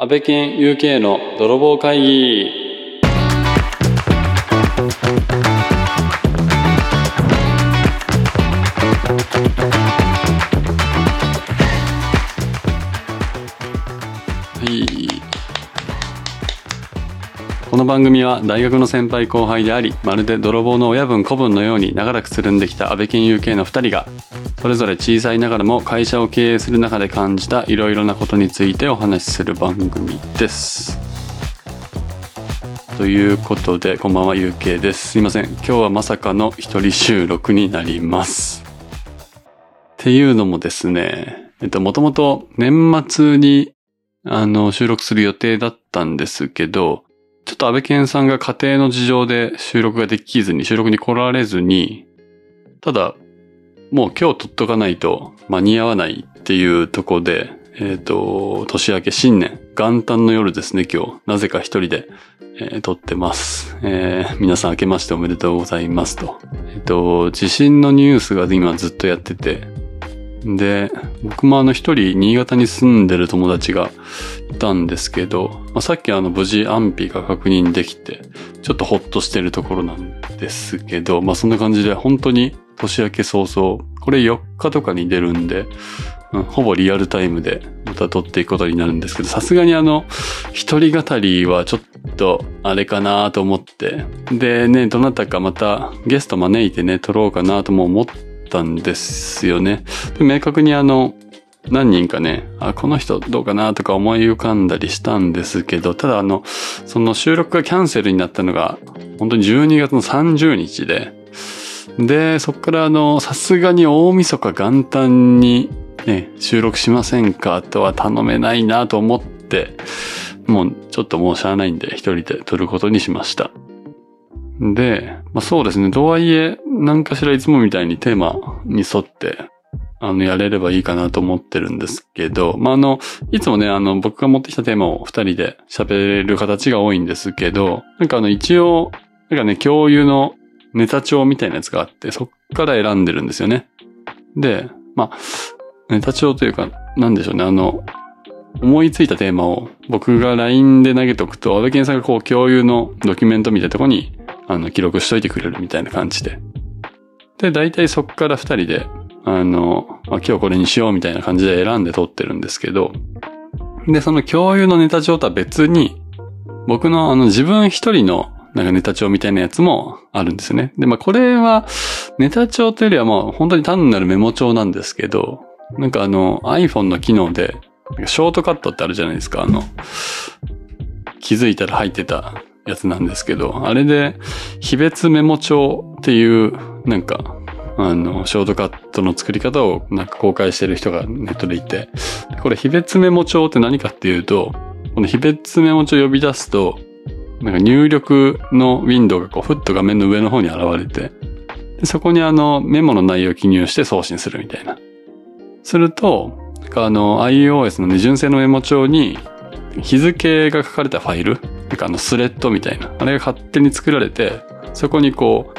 安倍県 UK の泥棒会議。番組は大学の先輩後輩でありまるで泥棒の親分子分のように長らくつるんできた安倍健 UK の2人がそれぞれ小さいながらも会社を経営する中で感じたいろいろなことについてお話しする番組です。ということでこんばんは UK です。すいません今日はまさかの一人収録になります。っていうのもですねえっともともと年末にあの収録する予定だったんですけどちょっと安倍健さんが家庭の事情で収録ができずに収録に来られずにただもう今日撮っとかないと間に合わないっていうとこで、えっ、と、年明け新年、元旦の夜ですね、今日。なぜか一人で、えー撮ってます。えー皆さん明けましておめでとうございますと。えっ、と、地震のニュースが今ずっとやってて、で、僕もあの一人新潟に住んでる友達がいたんですけど、まあ、さっきあの無事安否が確認できて、ちょっとほっとしてるところなんですけど、まあそんな感じで本当に年明け早々、これ4日とかに出るんで、うんほぼリアルタイムでまた撮っていくことになるんですけど、さすがにあの、一人語りはちょっとあれかなと思って、でね、どなたかまたゲスト招いてね、撮ろうかなとも思ってたんですよね。で明確にあの、何人かね、あ、この人どうかなとか思い浮かんだりしたんですけど、ただあの、その収録がキャンセルになったのが、本当に12月の30日で、で、そっからあの、さすがに大晦日元旦にね、収録しませんかとは頼めないなと思って、もうちょっともうしゃあないんで一人で撮ることにしました。で、まあそうですね、とはいえ、何かしらいつもみたいにテーマに沿って、あの、やれればいいかなと思ってるんですけど、まあ、あの、いつもね、あの、僕が持ってきたテーマを二人で喋れる形が多いんですけど、なんかあの、一応、なんかね、共有のネタ帳みたいなやつがあって、そっから選んでるんですよね。で、まあ、ネタ帳というか、なんでしょうね、あの、思いついたテーマを僕が LINE で投げとくと、安倍健さんがこう共有のドキュメントみたいなとこに、あの、記録しといてくれるみたいな感じで。で、大体そっから二人で、あの、まあ、今日これにしようみたいな感じで選んで撮ってるんですけど、で、その共有のネタ帳とは別に、僕のあの自分一人のなんかネタ帳みたいなやつもあるんですね。で、まあこれはネタ帳というよりはもう本当に単なるメモ帳なんですけど、なんかあの iPhone の機能で、ショートカットってあるじゃないですか。あの、気づいたら入ってたやつなんですけど、あれで非別メモ帳っていうなんかあの、ショートカットの作り方をなんか公開してる人がネットでいて、これ非別メモ帳って何かっていうと、この非別メモ帳を呼び出すと、なんか入力のウィンドウがこうふっと画面の上の方に現れて、でそこにあのメモの内容を記入して送信するみたいな。すると、なんかあの iOS のね、純正のメモ帳に日付が書かれたファイル、なんかあのスレッドみたいな、あれが勝手に作られて、そこにこ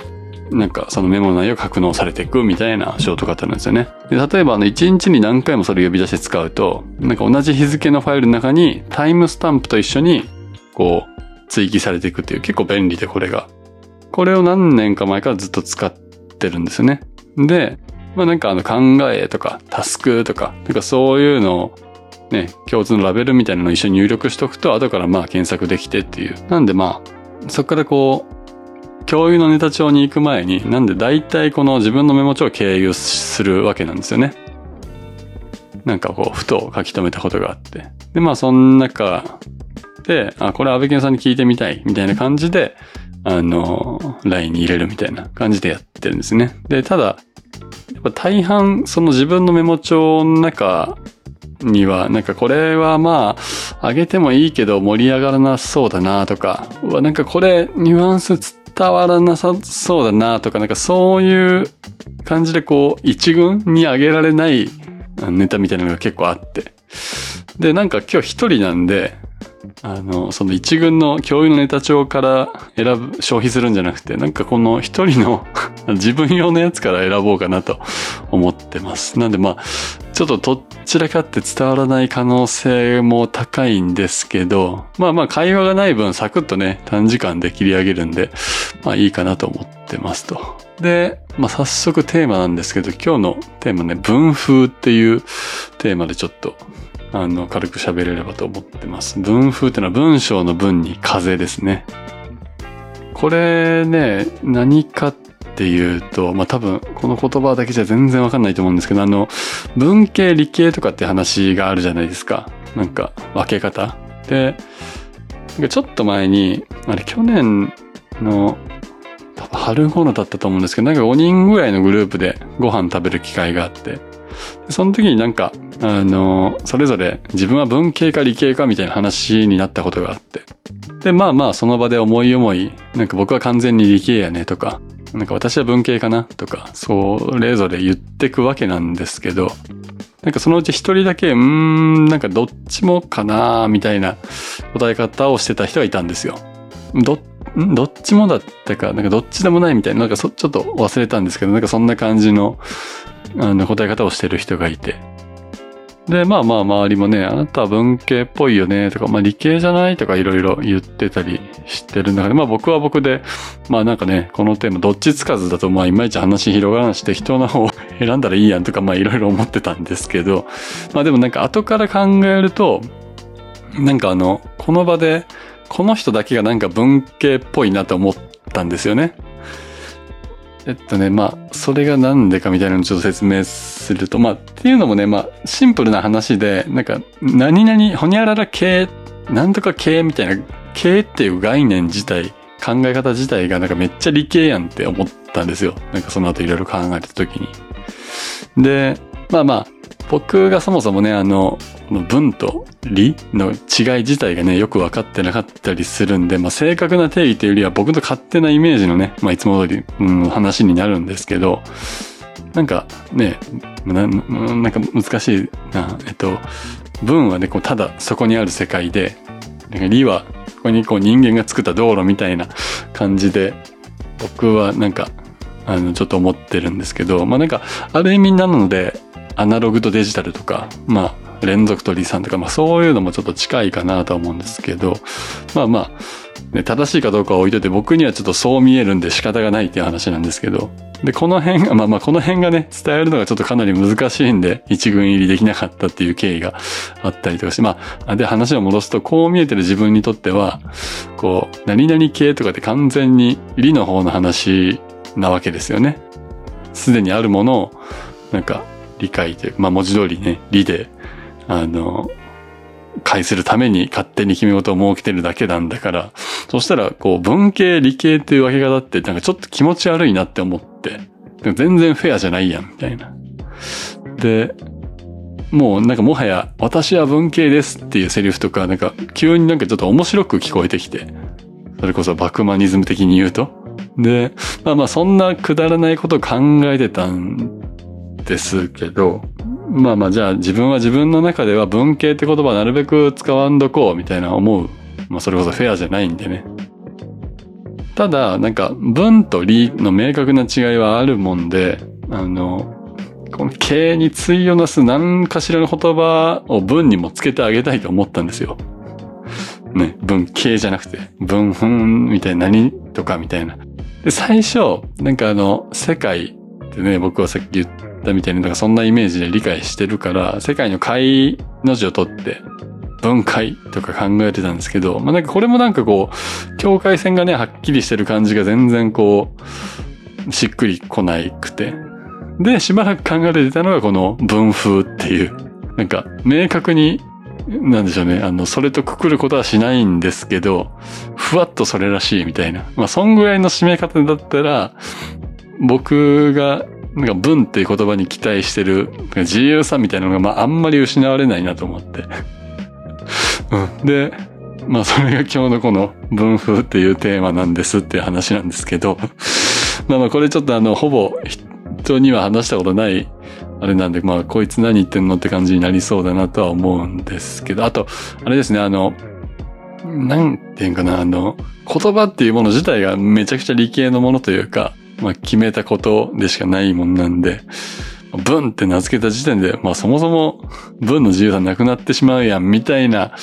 う、なんかそのメモの内容が格納されていくみたいなショートカットなんですよね。で例えばあの1日に何回もそれ呼び出して使うと、なんか同じ日付のファイルの中にタイムスタンプと一緒にこう追記されていくっていう結構便利でこれが。これを何年か前からずっと使ってるんですよね。で、まあなんかあの考えとかタスクとか、なんかそういうのをね、共通のラベルみたいなのを一緒に入力しとくと後からまあ検索できてっていう。なんでまあ、そこからこう、共有のネタ帳に行く前に、なんで大体この自分のメモ帳を経由するわけなんですよね。なんかこう、ふと書き留めたことがあって。で、まあそん中で、あ、これ安倍健さんに聞いてみたい、みたいな感じで、あの、LINE に入れるみたいな感じでやってるんですね。で、ただ、やっぱ大半、その自分のメモ帳の中には、なんかこれはまあ、あげてもいいけど盛り上がらなそうだなとか、なんかこれニュアンス伝わらなさそうだなとか、なんかそういう感じでこう、一軍に上げられないネタみたいなのが結構あって。で、なんか今日一人なんで、あの、その一軍の共有のネタ帳から選ぶ、消費するんじゃなくて、なんかこの一人の自分用のやつから選ぼうかなと思ってます。なんでまあ、ちょっとどちらかって伝わらない可能性も高いんですけど、まあまあ会話がない分サクッとね、短時間で切り上げるんで、まあいいかなと思ってますと。で、まあ早速テーマなんですけど、今日のテーマね、文風っていうテーマでちょっと、あの、軽く喋れればと思ってます。文風ってのは文章の文に風ですね。これね、何かっていうと、まあ多分この言葉だけじゃ全然わかんないと思うんですけど、あの、文系理系とかって話があるじゃないですか。なんか分け方。で、ちょっと前に、あれ去年の春頃だったと思うんですけど、なんか5人ぐらいのグループでご飯食べる機会があって、その時になんか、あの、それぞれ自分は文系か理系かみたいな話になったことがあって。で、まあまあその場で思い思い、なんか僕は完全に理系やねとか、なんか私は文系かなとか、それぞれ言ってくわけなんですけど、なんかそのうち一人だけ、うーん、なんかどっちもかなみたいな答え方をしてた人がいたんですよ。ど、どっちもだったか、なんかどっちでもないみたいな、なんかそ、ちょっと忘れたんですけど、なんかそんな感じの、あの、答え方をしてる人がいて。で、まあまあ周りもね、あなたは文系っぽいよねとか、まあ理系じゃないとかいろいろ言ってたりしてる中で、まあ僕は僕で、まあなんかね、このテーマどっちつかずだとまあいまいち話広がらなし適当な方を 選んだらいいやんとかまあいろいろ思ってたんですけど、まあでもなんか後から考えると、なんかあの、この場でこの人だけがなんか文系っぽいなと思ったんですよね。えっとね、まあ、それがなんでかみたいなのをちょっと説明すると、まあ、っていうのもね、まあ、シンプルな話で、なんか、何々、ほにゃらら系、なんとか系みたいな、系っていう概念自体、考え方自体がなんかめっちゃ理系やんって思ったんですよ。なんかその後いろいろ考えた時に。で、まあまあ、僕がそもそもね、あの、文と理の違い自体がね、よく分かってなかったりするんで、まあ、正確な定義というよりは僕の勝手なイメージのね、まあ、いつも通り、うん、話になるんですけど、なんかね、ななんか難しいな。えっと、文はね、こうただそこにある世界で、なんか理はここにこう人間が作った道路みたいな 感じで、僕はなんか、あの、ちょっと思ってるんですけど、まあなんか、ある意味なので、アナログとデジタルとか、まあ、連続と離散とか、まあそういうのもちょっと近いかなとは思うんですけど、まあまあ、ね、正しいかどうかは置いといて僕にはちょっとそう見えるんで仕方がないっていう話なんですけど、で、この辺が、まあまあこの辺がね、伝えるのがちょっとかなり難しいんで、一軍入りできなかったっていう経緯があったりとかして、まあ、で話を戻すと、こう見えてる自分にとっては、こう、何々系とかって完全に理の方の話なわけですよね。すでにあるものを、なんか、理解というか、まあ文字通りね、理であの、返するために勝手に決め事を設けてるだけなんだから、そしたら、こう、文系、理系っていう分け方って、なんかちょっと気持ち悪いなって思って、全然フェアじゃないやん、みたいな。で、もうなんかもはや、私は文系ですっていうセリフとか、なんか急になんかちょっと面白く聞こえてきて、それこそバクマニズム的に言うと。で、まあまあそんなくだらないことを考えてたんですけど、まあまあじゃあ自分は自分の中では文系って言葉なるべく使わんどこうみたいな思う。まあそれこそフェアじゃないんでね。ただ、なんか文と理の明確な違いはあるもんで、あの、この形に対をなす何かしらの言葉を文にもつけてあげたいと思ったんですよ。ね、文系じゃなくて、文んみたいな何とかみたいな。で、最初、なんかあの、世界ってね、僕はさっき言っったみたいな、なんかそんなイメージで理解してるから、世界の解の字を取って、分解とか考えてたんですけど、まあなんかこれもなんかこう、境界線がね、はっきりしてる感じが全然こう、しっくりこないくて。で、しばらく考えてたのがこの文風っていう、なんか明確に、なんでしょうね、あの、それとくくることはしないんですけど、ふわっとそれらしいみたいな。まあそんぐらいの締め方だったら、僕がなんか文っていう言葉に期待してる自由さみたいなのが、まああんまり失われないなと思って。うん。で、まあそれが今日のこの文風っていうテーマなんですっていう話なんですけど、まあまあこれちょっとあの、ほぼ人には話したことないあれなんで、まあこいつ何言ってんのって感じになりそうだなとは思うんですけど、あと、あれですね、あの、なんていうかな、あの、言葉っていうもの自体がめちゃくちゃ理系のものというか、まあ決めたことでしかないもんなんで、文って名付けた時点で、まあそもそも文の自由がなくなってしまうやん、みたいな、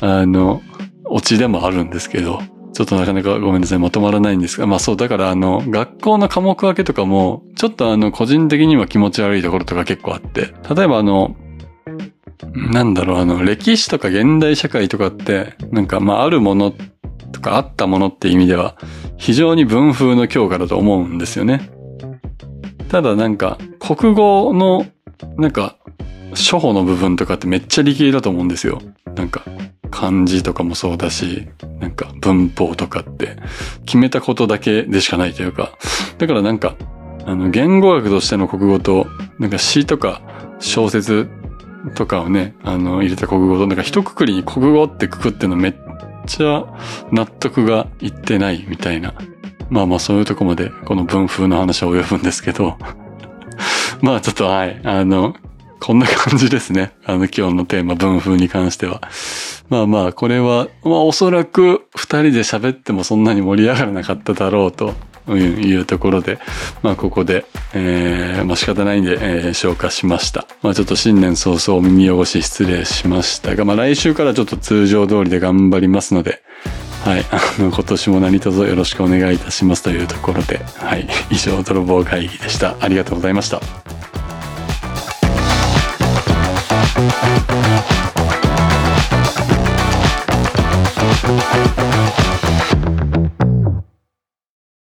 あの、オチでもあるんですけど、ちょっとなかなかごめんなさい、まとまらないんですが、まあそう、だからあの、学校の科目分けとかも、ちょっとあの、個人的には気持ち悪いところとか結構あって、例えばあの、なんだろう、あの、歴史とか現代社会とかって、なんかまああるものとかあったものって意味では、非常に文風の強化だと思うんですよね。ただなんか、国語の、なんか、初歩の部分とかってめっちゃ理系だと思うんですよ。なんか、漢字とかもそうだし、なんか文法とかって決めたことだけでしかないというか、だからなんか、あの、言語学としての国語と、なんか詩とか小説とかをね、あの、入れた国語と、なんか一括りに国語ってくくってのめっちゃ納得がいってないみたいな。まあまあそういうとこまでこの文風の話は及ぶんですけど、まあちょっとはい、あの、こんな感じですね。あの今日のテーマ文風に関しては。まあまあこれは、まあおそらく二人で喋ってもそんなに盛り上がらなかっただろうとうん、いうところで、まあ、ここで、えー、まあ、仕方ないんで、えー、消化しました。まあ、ちょっと新年早々耳汚し失礼しましたが、まあ、来週からちょっと通常通りで頑張りますので、はい、あの、今年も何卒よろしくお願いいたしますというところで、はい、以上、泥棒会議でした。ありがとうございました。